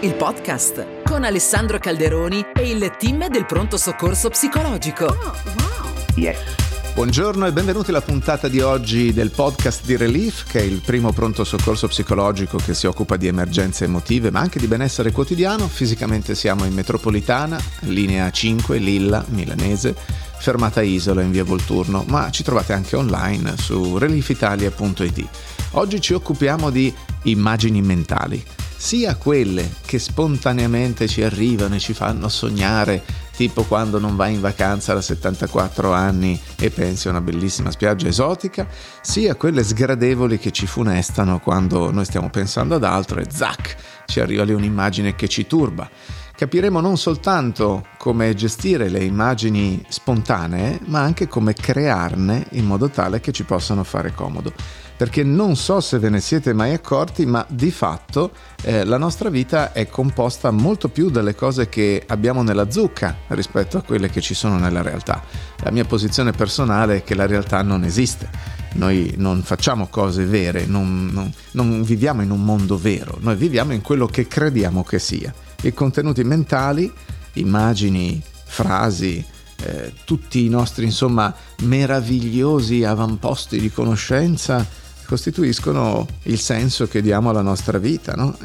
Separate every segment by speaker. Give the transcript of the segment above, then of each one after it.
Speaker 1: il podcast con Alessandro Calderoni e il team del pronto soccorso psicologico. Oh, wow.
Speaker 2: Yes. Buongiorno e benvenuti alla puntata di oggi del podcast di Relief, che è il primo pronto soccorso psicologico che si occupa di emergenze emotive, ma anche di benessere quotidiano. Fisicamente siamo in metropolitana, linea 5, Lilla, milanese, fermata Isola in via Volturno, ma ci trovate anche online su reliefitalia.it. Oggi ci occupiamo di immagini mentali sia quelle che spontaneamente ci arrivano e ci fanno sognare, tipo quando non vai in vacanza da 74 anni e pensi a una bellissima spiaggia esotica, sia quelle sgradevoli che ci funestano quando noi stiamo pensando ad altro e zac, ci arriva lì un'immagine che ci turba. Capiremo non soltanto come gestire le immagini spontanee, ma anche come crearne in modo tale che ci possano fare comodo perché non so se ve ne siete mai accorti, ma di fatto eh, la nostra vita è composta molto più dalle cose che abbiamo nella zucca rispetto a quelle che ci sono nella realtà. La mia posizione personale è che la realtà non esiste. Noi non facciamo cose vere, non, non, non viviamo in un mondo vero, noi viviamo in quello che crediamo che sia. I contenuti mentali, immagini, frasi, eh, tutti i nostri insomma meravigliosi avamposti di conoscenza costituiscono il senso che diamo alla nostra vita, no?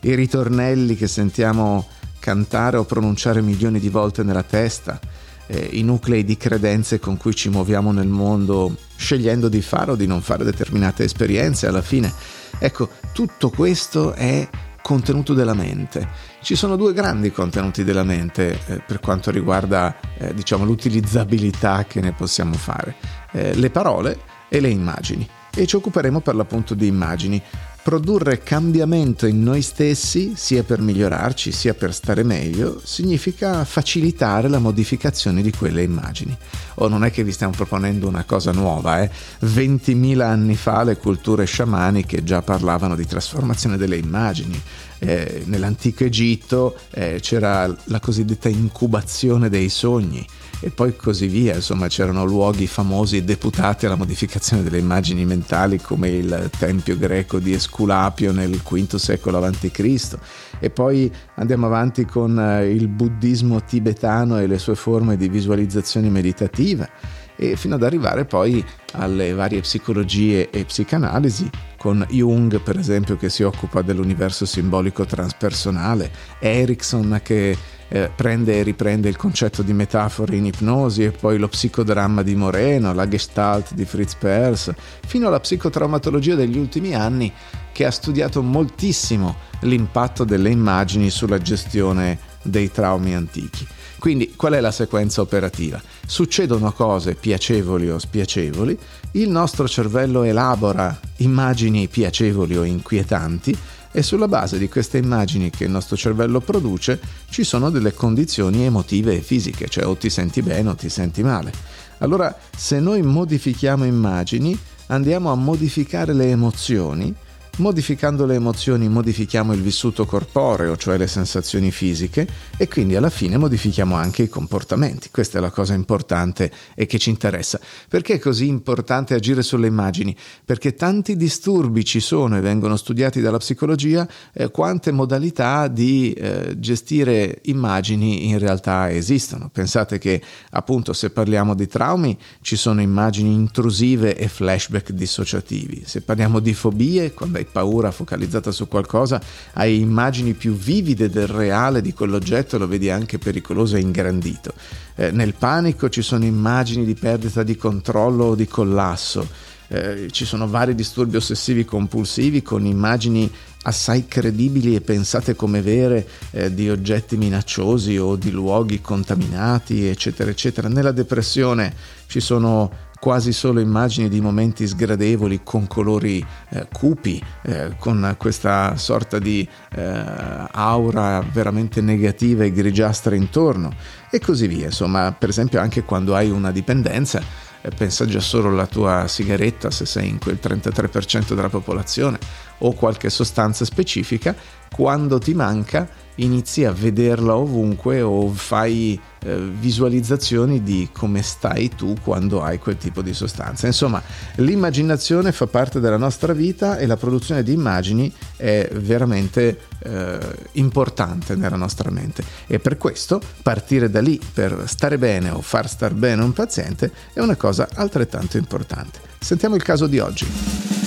Speaker 2: i ritornelli che sentiamo cantare o pronunciare milioni di volte nella testa, eh, i nuclei di credenze con cui ci muoviamo nel mondo, scegliendo di fare o di non fare determinate esperienze alla fine. Ecco, tutto questo è contenuto della mente. Ci sono due grandi contenuti della mente eh, per quanto riguarda eh, diciamo, l'utilizzabilità che ne possiamo fare, eh, le parole e le immagini e ci occuperemo per l'appunto di immagini. Produrre cambiamento in noi stessi, sia per migliorarci sia per stare meglio, significa facilitare la modificazione di quelle immagini. O oh, non è che vi stiamo proponendo una cosa nuova, eh? 20.000 anni fa le culture sciamaniche già parlavano di trasformazione delle immagini. Eh, nell'antico Egitto eh, c'era la cosiddetta incubazione dei sogni e poi così via. Insomma, c'erano luoghi famosi deputati alla modificazione delle immagini mentali come il tempio greco di Esculapio nel V secolo a.C. E poi andiamo avanti con eh, il buddismo tibetano e le sue forme di visualizzazione meditativa e fino ad arrivare poi alle varie psicologie e psicanalisi con Jung per esempio che si occupa dell'universo simbolico transpersonale, Erickson che eh, prende e riprende il concetto di metafore in ipnosi e poi lo psicodramma di Moreno, la gestalt di Fritz Perls, fino alla psicotraumatologia degli ultimi anni che ha studiato moltissimo l'impatto delle immagini sulla gestione dei traumi antichi. Quindi qual è la sequenza operativa? Succedono cose piacevoli o spiacevoli, il nostro cervello elabora immagini piacevoli o inquietanti e sulla base di queste immagini che il nostro cervello produce ci sono delle condizioni emotive e fisiche, cioè o ti senti bene o ti senti male. Allora, se noi modifichiamo immagini, andiamo a modificare le emozioni Modificando le emozioni modifichiamo il vissuto corporeo, cioè le sensazioni fisiche, e quindi alla fine modifichiamo anche i comportamenti. Questa è la cosa importante e che ci interessa. Perché è così importante agire sulle immagini? Perché tanti disturbi ci sono e vengono studiati dalla psicologia, eh, quante modalità di eh, gestire immagini in realtà esistono. Pensate che appunto se parliamo di traumi ci sono immagini intrusive e flashback dissociativi. Se parliamo di fobie, quando hai paura focalizzata su qualcosa, hai immagini più vivide del reale di quell'oggetto, lo vedi anche pericoloso e ingrandito. Eh, nel panico ci sono immagini di perdita di controllo o di collasso. Eh, ci sono vari disturbi ossessivi compulsivi con immagini assai credibili e pensate come vere eh, di oggetti minacciosi o di luoghi contaminati, eccetera, eccetera. Nella depressione ci sono quasi solo immagini di momenti sgradevoli con colori eh, cupi, eh, con questa sorta di eh, aura veramente negativa e grigiastra intorno e così via. Insomma, per esempio anche quando hai una dipendenza, eh, pensa già solo alla tua sigaretta se sei in quel 33% della popolazione o qualche sostanza specifica, quando ti manca inizi a vederla ovunque o fai eh, visualizzazioni di come stai tu quando hai quel tipo di sostanza. Insomma, l'immaginazione fa parte della nostra vita e la produzione di immagini è veramente eh, importante nella nostra mente e per questo partire da lì per stare bene o far star bene un paziente è una cosa altrettanto importante. Sentiamo il caso di oggi.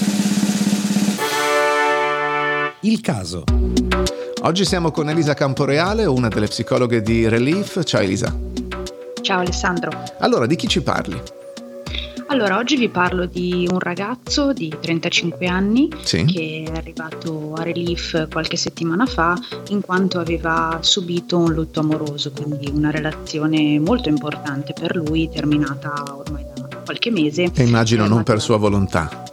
Speaker 3: Il caso.
Speaker 2: Oggi siamo con Elisa Camporeale, una delle psicologhe di Relief. Ciao Elisa.
Speaker 4: Ciao Alessandro.
Speaker 2: Allora, di chi ci parli?
Speaker 4: Allora, oggi vi parlo di un ragazzo di 35 anni
Speaker 2: sì.
Speaker 4: che è arrivato a Relief qualche settimana fa in quanto aveva subito un lutto amoroso, quindi una relazione molto importante per lui, terminata ormai da qualche mese.
Speaker 2: E immagino non per sua volontà.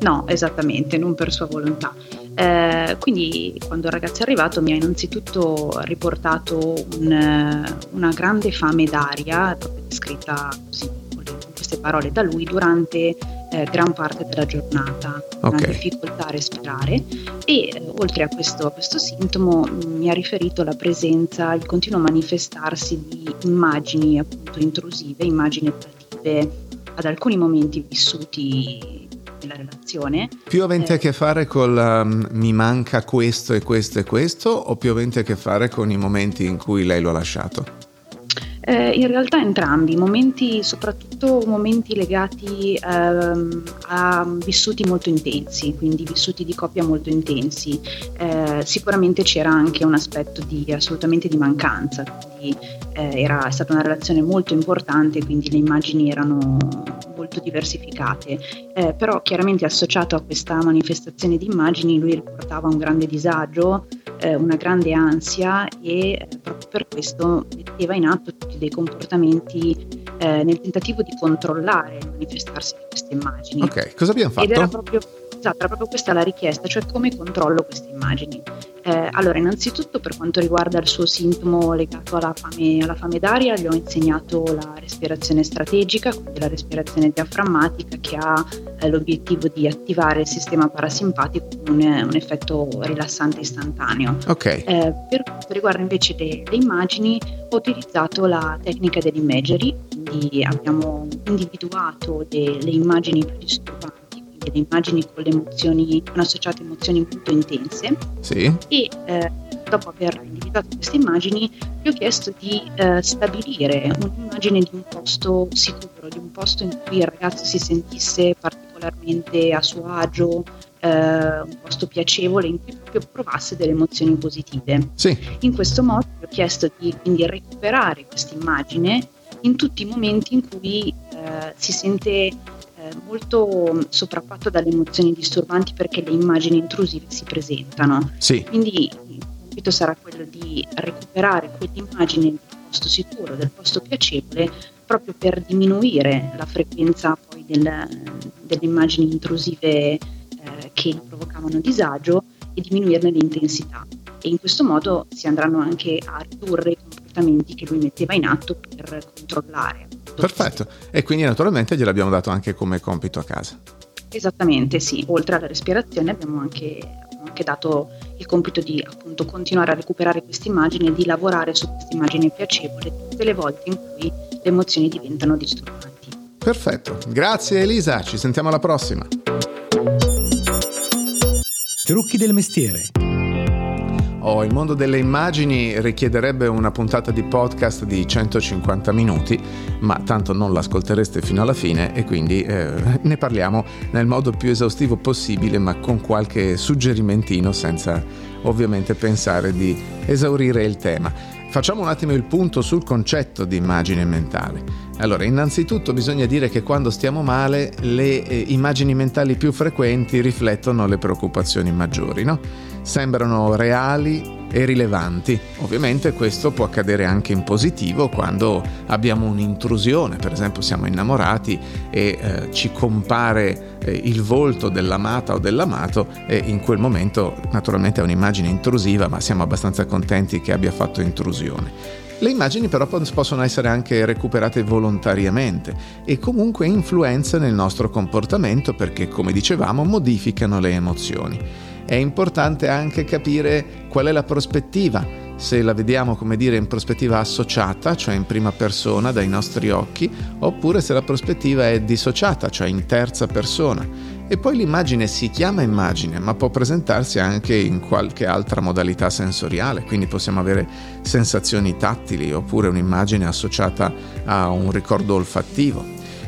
Speaker 4: No, esattamente, non per sua volontà. Eh, quindi quando il ragazzo è arrivato mi ha innanzitutto riportato un, una grande fame d'aria, proprio descritta così con queste parole da lui, durante eh, gran parte della giornata,
Speaker 2: okay.
Speaker 4: una difficoltà a respirare e eh, oltre a questo, a questo sintomo mi ha riferito la presenza, il continuo manifestarsi di immagini appunto intrusive, immagini operative ad alcuni momenti vissuti nella relazione.
Speaker 2: Più avente eh, a che fare con la, um, mi manca questo e questo e questo o più avente a che fare con i momenti in cui lei lo ha lasciato?
Speaker 4: Eh, in realtà entrambi, momenti, soprattutto momenti legati ehm, a vissuti molto intensi, quindi vissuti di coppia molto intensi. Eh, sicuramente c'era anche un aspetto di, assolutamente di mancanza, quindi eh, era, è stata una relazione molto importante, quindi le immagini erano molto diversificate, eh, però chiaramente associato a questa manifestazione di immagini lui riportava un grande disagio, eh, una grande ansia e eh, proprio per questo metteva in atto tutti dei comportamenti eh, nel tentativo di controllare il manifestarsi di queste immagini.
Speaker 2: Ok, cosa abbiamo fatto?
Speaker 4: Ed era proprio, era proprio questa la richiesta, cioè come controllo queste immagini. Eh, allora, innanzitutto per quanto riguarda il suo sintomo legato alla fame, alla fame d'aria, gli ho insegnato la respirazione strategica, quindi la respirazione diaframmatica che ha eh, l'obiettivo di attivare il sistema parasimpatico con un, un effetto rilassante istantaneo.
Speaker 2: Okay.
Speaker 4: Eh, per quanto riguarda invece le, le, immagini, ho utilizzato la tecnica dell'imagery, quindi abbiamo individuato le, le immagini più disturbanti delle immagini con le emozioni, con associate emozioni molto intense.
Speaker 2: Sì.
Speaker 4: E eh, dopo aver individuato queste immagini, gli ho chiesto di eh, stabilire un'immagine di un posto sicuro, di un posto in cui il ragazzo si sentisse particolarmente a suo agio, eh, un posto piacevole in cui proprio provasse delle emozioni positive.
Speaker 2: Sì.
Speaker 4: In questo modo gli ho chiesto di quindi recuperare questa immagine in tutti i momenti in cui eh, si sente molto sopraffatto dalle emozioni disturbanti perché le immagini intrusive si presentano.
Speaker 2: Sì.
Speaker 4: Quindi il compito sarà quello di recuperare quell'immagine del posto sicuro, del posto piacevole, proprio per diminuire la frequenza poi del, delle immagini intrusive eh, che provocavano disagio e diminuirne l'intensità. E in questo modo si andranno anche a ridurre i comportamenti che lui metteva in atto per controllare
Speaker 2: Perfetto, e quindi naturalmente gliel'abbiamo dato anche come compito a casa.
Speaker 4: Esattamente, sì. Oltre alla respirazione abbiamo anche, abbiamo anche dato il compito di appunto continuare a recuperare queste immagini e di lavorare su queste immagini piacevoli tutte le volte in cui le emozioni diventano disturbanti.
Speaker 2: Perfetto, grazie Elisa, ci sentiamo alla prossima.
Speaker 3: Trucchi del mestiere
Speaker 2: Oh, il mondo delle immagini richiederebbe una puntata di podcast di 150 minuti, ma tanto non l'ascoltereste fino alla fine e quindi eh, ne parliamo nel modo più esaustivo possibile, ma con qualche suggerimentino senza ovviamente pensare di esaurire il tema. Facciamo un attimo il punto sul concetto di immagine mentale. Allora, innanzitutto bisogna dire che quando stiamo male le eh, immagini mentali più frequenti riflettono le preoccupazioni maggiori, no? sembrano reali e rilevanti. Ovviamente questo può accadere anche in positivo quando abbiamo un'intrusione, per esempio siamo innamorati e eh, ci compare eh, il volto dell'amata o dell'amato e in quel momento naturalmente è un'immagine intrusiva ma siamo abbastanza contenti che abbia fatto intrusione. Le immagini però possono essere anche recuperate volontariamente e comunque influenzano il nostro comportamento perché, come dicevamo, modificano le emozioni. È importante anche capire qual è la prospettiva se la vediamo come dire in prospettiva associata, cioè in prima persona dai nostri occhi, oppure se la prospettiva è dissociata, cioè in terza persona. E poi l'immagine si chiama immagine, ma può presentarsi anche in qualche altra modalità sensoriale, quindi possiamo avere sensazioni tattili oppure un'immagine associata a un ricordo olfattivo.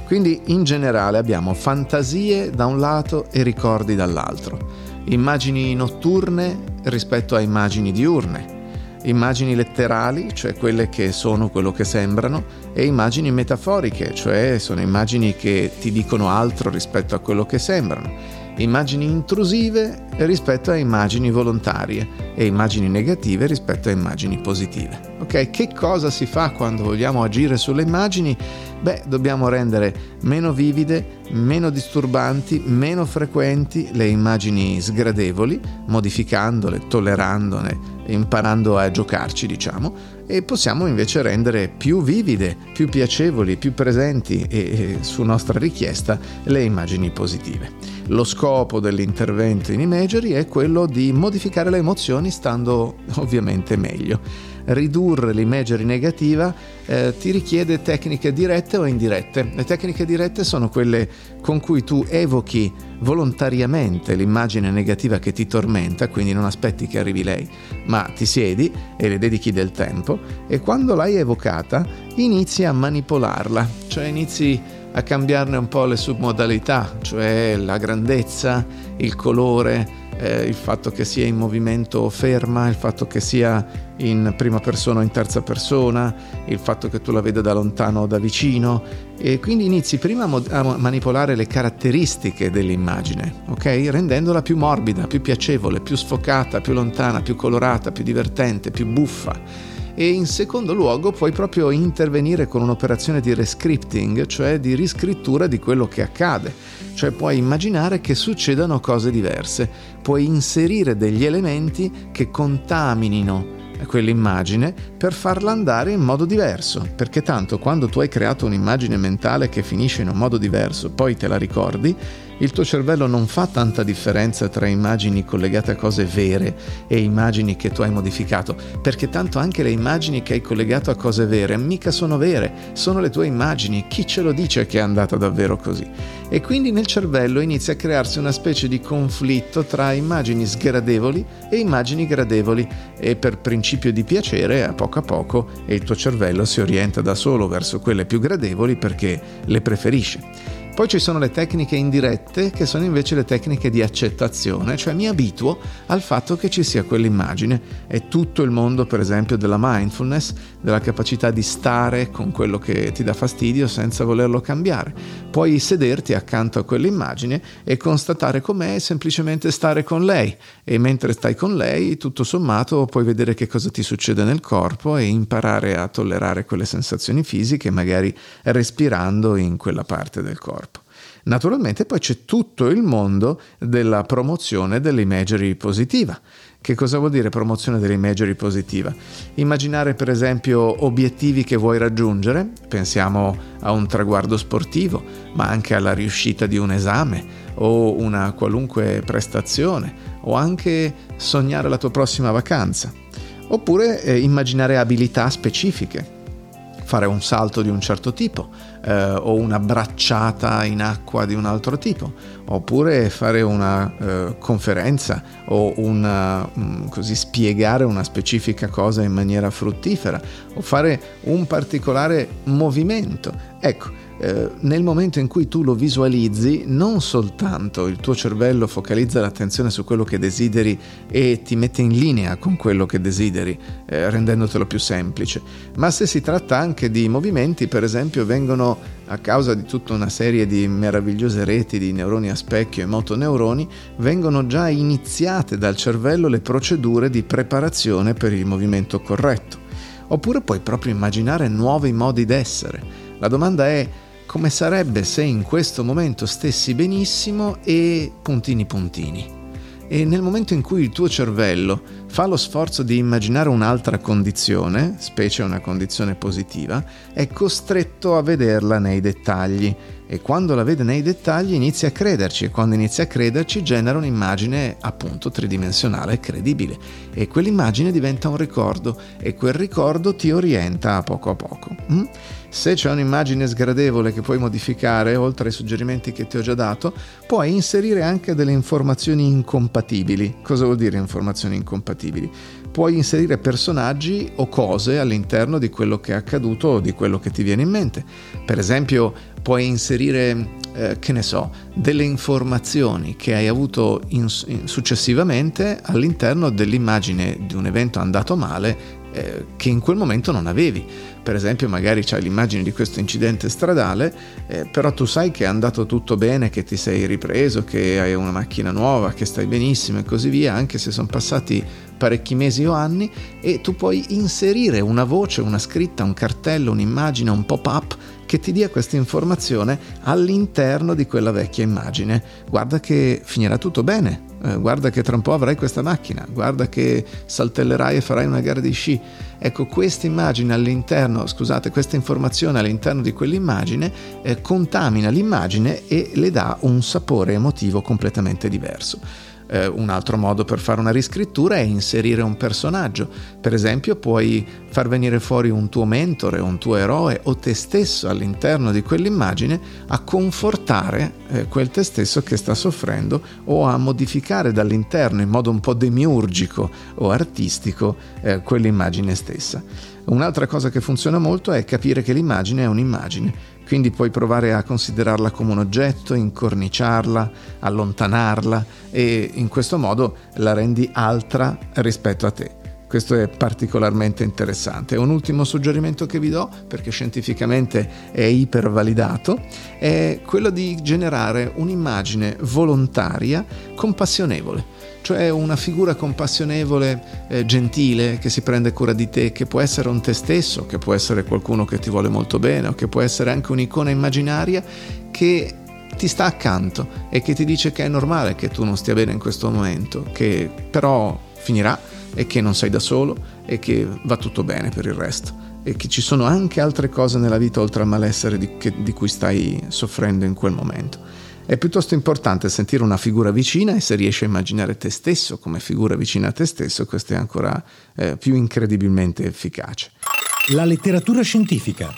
Speaker 2: Quindi in generale abbiamo fantasie da un lato e ricordi dall'altro, immagini notturne rispetto a immagini diurne. Immagini letterali, cioè quelle che sono quello che sembrano, e immagini metaforiche, cioè sono immagini che ti dicono altro rispetto a quello che sembrano, immagini intrusive rispetto a immagini volontarie e immagini negative rispetto a immagini positive. Ok, che cosa si fa quando vogliamo agire sulle immagini? Beh, dobbiamo rendere meno vivide, meno disturbanti, meno frequenti le immagini sgradevoli, modificandole, tollerandone, imparando a giocarci, diciamo, e possiamo invece rendere più vivide, più piacevoli, più presenti e, e su nostra richiesta le immagini positive. Lo scopo dell'intervento in imagery è quello di modificare le emozioni stando ovviamente meglio ridurre l'imagery negativa eh, ti richiede tecniche dirette o indirette. Le tecniche dirette sono quelle con cui tu evochi volontariamente l'immagine negativa che ti tormenta, quindi non aspetti che arrivi lei, ma ti siedi e le dedichi del tempo e quando l'hai evocata inizi a manipolarla, cioè inizi a cambiarne un po' le submodalità, cioè la grandezza, il colore, eh, il fatto che sia in movimento ferma, il fatto che sia in prima persona o in terza persona, il fatto che tu la veda da lontano o da vicino e quindi inizi prima a, mo- a manipolare le caratteristiche dell'immagine, ok? Rendendola più morbida, più piacevole, più sfocata, più lontana, più colorata, più divertente, più buffa e in secondo luogo puoi proprio intervenire con un'operazione di rescripting, cioè di riscrittura di quello che accade, cioè puoi immaginare che succedano cose diverse, puoi inserire degli elementi che contaminino quell'immagine per farla andare in modo diverso, perché tanto quando tu hai creato un'immagine mentale che finisce in un modo diverso, poi te la ricordi, il tuo cervello non fa tanta differenza tra immagini collegate a cose vere e immagini che tu hai modificato, perché tanto anche le immagini che hai collegato a cose vere mica sono vere, sono le tue immagini, chi ce lo dice che è andata davvero così? E quindi nel cervello inizia a crearsi una specie di conflitto tra immagini sgradevoli e immagini gradevoli e per principio di piacere a poco a poco il tuo cervello si orienta da solo verso quelle più gradevoli perché le preferisce. Poi ci sono le tecniche indirette che sono invece le tecniche di accettazione, cioè mi abituo al fatto che ci sia quell'immagine. È tutto il mondo, per esempio, della mindfulness, della capacità di stare con quello che ti dà fastidio senza volerlo cambiare. Puoi sederti accanto a quell'immagine e constatare com'è e semplicemente stare con lei e mentre stai con lei, tutto sommato, puoi vedere che cosa ti succede nel corpo e imparare a tollerare quelle sensazioni fisiche, magari respirando in quella parte del corpo. Naturalmente poi c'è tutto il mondo della promozione dell'imagery positiva. Che cosa vuol dire promozione dell'imagery positiva? Immaginare per esempio obiettivi che vuoi raggiungere, pensiamo a un traguardo sportivo, ma anche alla riuscita di un esame o una qualunque prestazione o anche sognare la tua prossima vacanza. Oppure eh, immaginare abilità specifiche, fare un salto di un certo tipo eh, o una bracciata in acqua di un altro tipo, oppure fare una eh, conferenza o una, um, così spiegare una specifica cosa in maniera fruttifera o fare un particolare movimento. Ecco, eh, nel momento in cui tu lo visualizzi, non soltanto il tuo cervello focalizza l'attenzione su quello che desideri e ti mette in linea con quello che desideri, eh, rendendotelo più semplice, ma se si tratta anche di movimenti, per esempio, vengono a causa di tutta una serie di meravigliose reti di neuroni a specchio e motoneuroni, vengono già iniziate dal cervello le procedure di preparazione per il movimento corretto. Oppure puoi proprio immaginare nuovi modi d'essere. La domanda è come sarebbe se in questo momento stessi benissimo e puntini puntini. E nel momento in cui il tuo cervello fa lo sforzo di immaginare un'altra condizione, specie una condizione positiva, è costretto a vederla nei dettagli e quando la vede nei dettagli inizia a crederci e quando inizia a crederci genera un'immagine appunto tridimensionale credibile e quell'immagine diventa un ricordo e quel ricordo ti orienta a poco a poco. Mm? Se c'è un'immagine sgradevole che puoi modificare, oltre ai suggerimenti che ti ho già dato, puoi inserire anche delle informazioni incompatibili. Cosa vuol dire informazioni incompatibili? Puoi inserire personaggi o cose all'interno di quello che è accaduto o di quello che ti viene in mente. Per esempio, puoi inserire, eh, che ne so, delle informazioni che hai avuto in, in, successivamente all'interno dell'immagine di un evento andato male eh, che in quel momento non avevi. Per esempio, magari c'hai l'immagine di questo incidente stradale, eh, però tu sai che è andato tutto bene, che ti sei ripreso, che hai una macchina nuova, che stai benissimo e così via, anche se sono passati parecchi mesi o anni, e tu puoi inserire una voce, una scritta, un cartello, un'immagine, un pop-up che ti dia questa informazione all'interno di quella vecchia immagine. Guarda che finirà tutto bene, eh, guarda che tra un po' avrai questa macchina, guarda che saltellerai e farai una gara di sci. Ecco, questa immagine all'interno, scusate, questa informazione all'interno di quell'immagine eh, contamina l'immagine e le dà un sapore emotivo completamente diverso. Eh, un altro modo per fare una riscrittura è inserire un personaggio. Per esempio, puoi far venire fuori un tuo mentore, un tuo eroe o te stesso all'interno di quell'immagine a confortare eh, quel te stesso che sta soffrendo o a modificare dall'interno in modo un po' demiurgico o artistico eh, quell'immagine stessa. Un'altra cosa che funziona molto è capire che l'immagine è un'immagine quindi puoi provare a considerarla come un oggetto, incorniciarla, allontanarla e in questo modo la rendi altra rispetto a te. Questo è particolarmente interessante. Un ultimo suggerimento che vi do, perché scientificamente è ipervalidato, è quello di generare un'immagine volontaria compassionevole cioè una figura compassionevole, eh, gentile, che si prende cura di te, che può essere un te stesso, che può essere qualcuno che ti vuole molto bene, o che può essere anche un'icona immaginaria che ti sta accanto e che ti dice che è normale che tu non stia bene in questo momento, che però finirà e che non sei da solo e che va tutto bene per il resto e che ci sono anche altre cose nella vita oltre al malessere di, che, di cui stai soffrendo in quel momento. È piuttosto importante sentire una figura vicina e se riesci a immaginare te stesso come figura vicina a te stesso, questo è ancora eh, più incredibilmente efficace.
Speaker 3: La letteratura scientifica.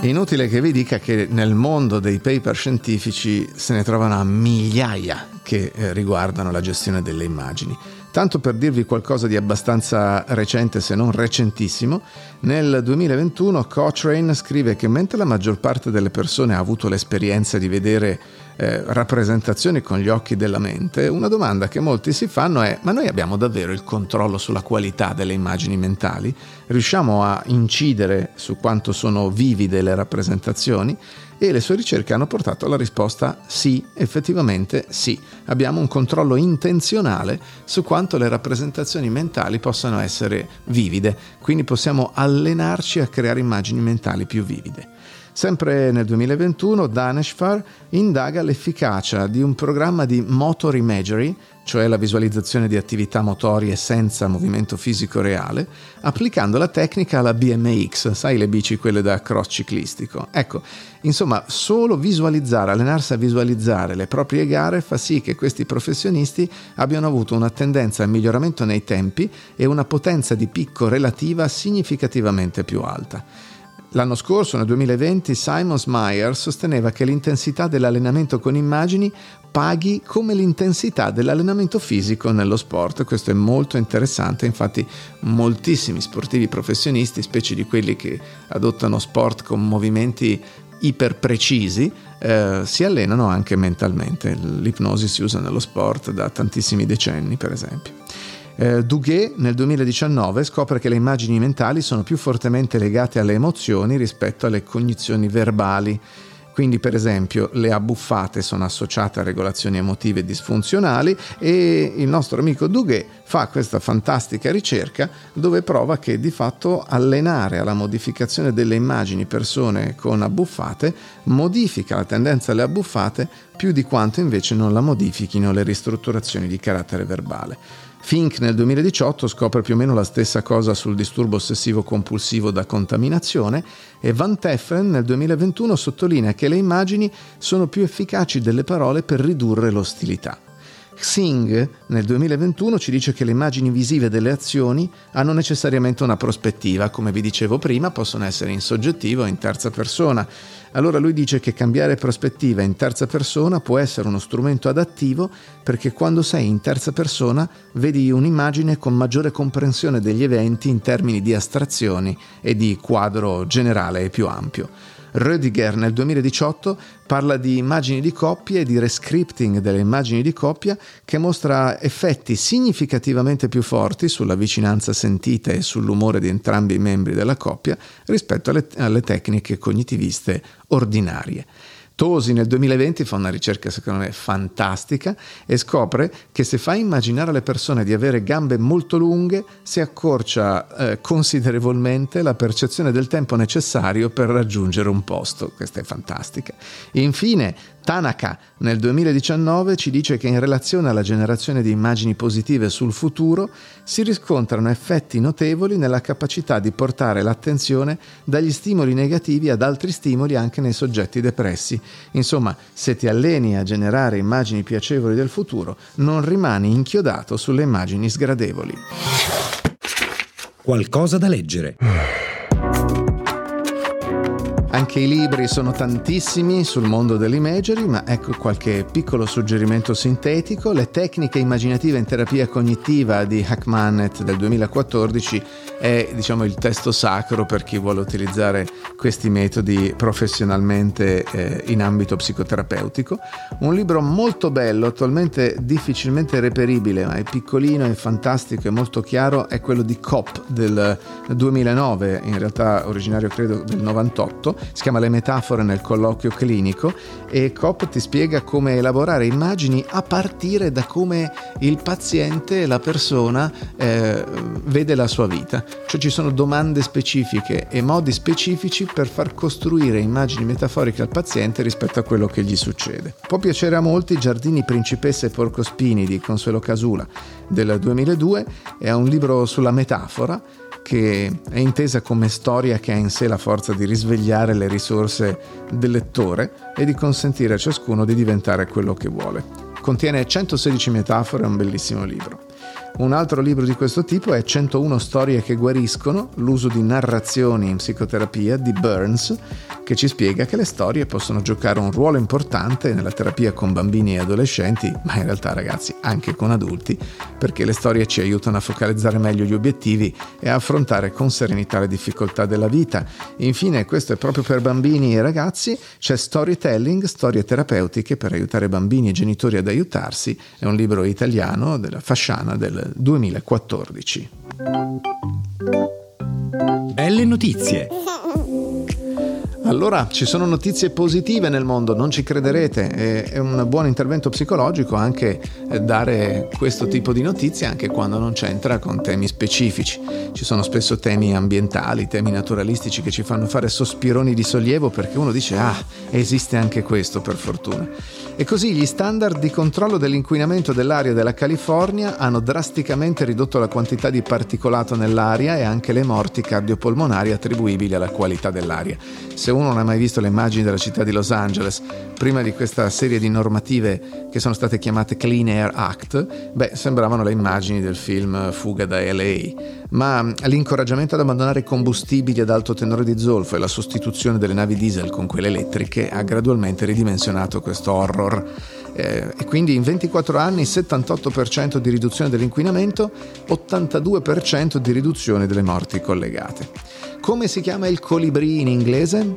Speaker 2: È inutile che vi dica che nel mondo dei paper scientifici se ne trovano a migliaia che eh, riguardano la gestione delle immagini. Tanto per dirvi qualcosa di abbastanza recente, se non recentissimo, nel 2021 Cochrane scrive che mentre la maggior parte delle persone ha avuto l'esperienza di vedere eh, rappresentazioni con gli occhi della mente, una domanda che molti si fanno è ma noi abbiamo davvero il controllo sulla qualità delle immagini mentali? Riusciamo a incidere su quanto sono vivide le rappresentazioni? e le sue ricerche hanno portato alla risposta sì, effettivamente sì. Abbiamo un controllo intenzionale su quanto le rappresentazioni mentali possano essere vivide, quindi possiamo allenarci a creare immagini mentali più vivide. Sempre nel 2021 Daneshfar indaga l'efficacia di un programma di motor imagery, cioè la visualizzazione di attività motorie senza movimento fisico reale, applicando la tecnica alla BMX, sai le bici quelle da cross ciclistico. Ecco, insomma, solo visualizzare, allenarsi a visualizzare le proprie gare fa sì che questi professionisti abbiano avuto una tendenza al miglioramento nei tempi e una potenza di picco relativa significativamente più alta. L'anno scorso, nel 2020, Simons Meyer sosteneva che l'intensità dell'allenamento con immagini paghi come l'intensità dell'allenamento fisico nello sport. Questo è molto interessante, infatti moltissimi sportivi professionisti, specie di quelli che adottano sport con movimenti iper precisi, eh, si allenano anche mentalmente. L'ipnosi si usa nello sport da tantissimi decenni, per esempio. Eh, Duguay nel 2019 scopre che le immagini mentali sono più fortemente legate alle emozioni rispetto alle cognizioni verbali. Quindi, per esempio, le abbuffate sono associate a regolazioni emotive disfunzionali e il nostro amico Duguay fa questa fantastica ricerca dove prova che di fatto allenare alla modificazione delle immagini persone con abbuffate modifica la tendenza alle abbuffate più di quanto invece non la modifichino le ristrutturazioni di carattere verbale. Fink nel 2018 scopre più o meno la stessa cosa sul disturbo ossessivo compulsivo da contaminazione e Van Teffen nel 2021 sottolinea che le immagini sono più efficaci delle parole per ridurre l'ostilità. Xing nel 2021 ci dice che le immagini visive delle azioni hanno necessariamente una prospettiva, come vi dicevo prima, possono essere in soggettivo o in terza persona. Allora lui dice che cambiare prospettiva in terza persona può essere uno strumento adattivo perché quando sei in terza persona vedi un'immagine con maggiore comprensione degli eventi in termini di astrazioni e di quadro generale e più ampio. Rödiger nel 2018 parla di immagini di coppia e di rescripting delle immagini di coppia che mostra effetti significativamente più forti sulla vicinanza sentita e sull'umore di entrambi i membri della coppia rispetto alle, alle tecniche cognitiviste ordinarie. Tosi nel 2020 fa una ricerca secondo me fantastica e scopre che se fa immaginare alle persone di avere gambe molto lunghe si accorcia eh, considerevolmente la percezione del tempo necessario per raggiungere un posto. Questa è fantastica. Infine, Tanaka nel 2019 ci dice che in relazione alla generazione di immagini positive sul futuro si riscontrano effetti notevoli nella capacità di portare l'attenzione dagli stimoli negativi ad altri stimoli anche nei soggetti depressi. Insomma, se ti alleni a generare immagini piacevoli del futuro, non rimani inchiodato sulle immagini sgradevoli.
Speaker 3: Qualcosa da leggere.
Speaker 2: Anche i libri sono tantissimi sul mondo dell'imagery, ma ecco qualche piccolo suggerimento sintetico. Le tecniche immaginative in terapia cognitiva di Hackmanet del 2014 è diciamo, il testo sacro per chi vuole utilizzare questi metodi professionalmente eh, in ambito psicoterapeutico. Un libro molto bello, attualmente difficilmente reperibile, ma è piccolino, è fantastico, è molto chiaro, è quello di COP del 2009, in realtà originario credo del 98 si chiama Le metafore nel colloquio clinico e COP ti spiega come elaborare immagini a partire da come il paziente, la persona eh, vede la sua vita. Cioè ci sono domande specifiche e modi specifici per far costruire immagini metaforiche al paziente rispetto a quello che gli succede. Può piacere a molti Giardini Principessa e Porcospini di Consuelo Casula del 2002, è un libro sulla metafora che è intesa come storia che ha in sé la forza di risvegliare le risorse del lettore e di consentire a ciascuno di diventare quello che vuole. Contiene 116 metafore, è un bellissimo libro. Un altro libro di questo tipo è 101 storie che guariscono, l'uso di narrazioni in psicoterapia di Burns, che ci spiega che le storie possono giocare un ruolo importante nella terapia con bambini e adolescenti, ma in realtà ragazzi anche con adulti, perché le storie ci aiutano a focalizzare meglio gli obiettivi e a affrontare con serenità le difficoltà della vita. Infine, questo è proprio per bambini e ragazzi, c'è Storytelling, storie terapeutiche per aiutare bambini e genitori ad aiutarsi, è un libro italiano della Fasciana del 2014.
Speaker 3: Belle notizie.
Speaker 2: Allora, ci sono notizie positive nel mondo, non ci crederete, è un buon intervento psicologico anche eh, dare questo tipo di notizie anche quando non c'entra con temi specifici. Ci sono spesso temi ambientali, temi naturalistici che ci fanno fare sospironi di sollievo perché uno dice ah, esiste anche questo per fortuna. E così gli standard di controllo dell'inquinamento dell'aria della California hanno drasticamente ridotto la quantità di particolato nell'aria e anche le morti cardiopolmonari attribuibili alla qualità dell'aria. Se uno non ha mai visto le immagini della città di Los Angeles, prima di questa serie di normative che sono state chiamate Clean Air Act, beh, sembravano le immagini del film Fuga da LA. Ma l'incoraggiamento ad abbandonare combustibili ad alto tenore di zolfo e la sostituzione delle navi diesel con quelle elettriche ha gradualmente ridimensionato questo horror. Eh, e quindi in 24 anni 78% di riduzione dell'inquinamento, 82% di riduzione delle morti collegate. Come si chiama il colibrì in inglese?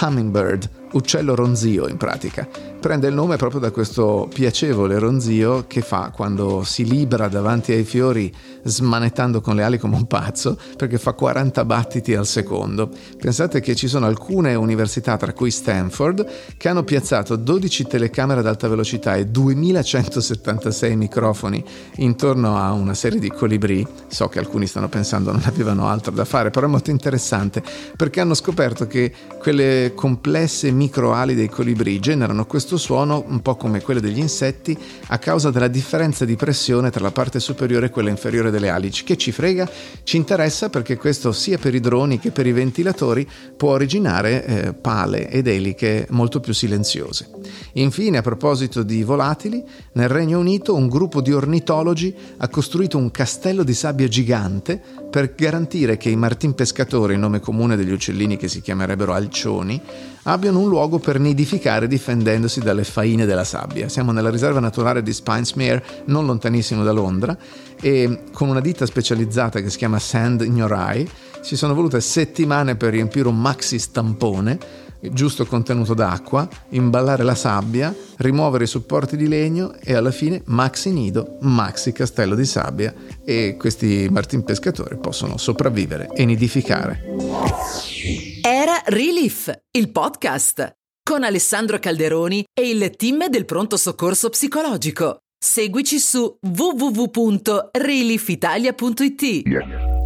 Speaker 2: Hummingbird, uccello ronzio in pratica prende il nome proprio da questo piacevole ronzio che fa quando si libera davanti ai fiori smanettando con le ali come un pazzo perché fa 40 battiti al secondo. Pensate che ci sono alcune università, tra cui Stanford, che hanno piazzato 12 telecamere ad alta velocità e 2176 microfoni intorno a una serie di colibrì. So che alcuni stanno pensando non avevano altro da fare, però è molto interessante perché hanno scoperto che quelle complesse microali dei colibrì generano questo suono un po' come quelle degli insetti a causa della differenza di pressione tra la parte superiore e quella inferiore delle alici. Che ci frega? Ci interessa perché questo sia per i droni che per i ventilatori può originare eh, pale ed eliche molto più silenziose. Infine, a proposito di volatili, nel Regno Unito un gruppo di ornitologi ha costruito un castello di sabbia gigante per garantire che i martin pescatori, nome comune degli uccellini che si chiamerebbero alcioni, abbiano un luogo per nidificare difendendosi dalle faine della sabbia. Siamo nella riserva naturale di Spinesmere, non lontanissimo da Londra, e con una ditta specializzata che si chiama Sand Eye ci sono volute settimane per riempire un maxi stampone giusto contenuto d'acqua, imballare la sabbia, rimuovere i supporti di legno e alla fine maxi nido, maxi castello di sabbia e questi martin pescatori possono sopravvivere e nidificare.
Speaker 1: Era Relief, il podcast con Alessandro Calderoni e il team del pronto soccorso psicologico. Seguici su www.reliefitalia.it.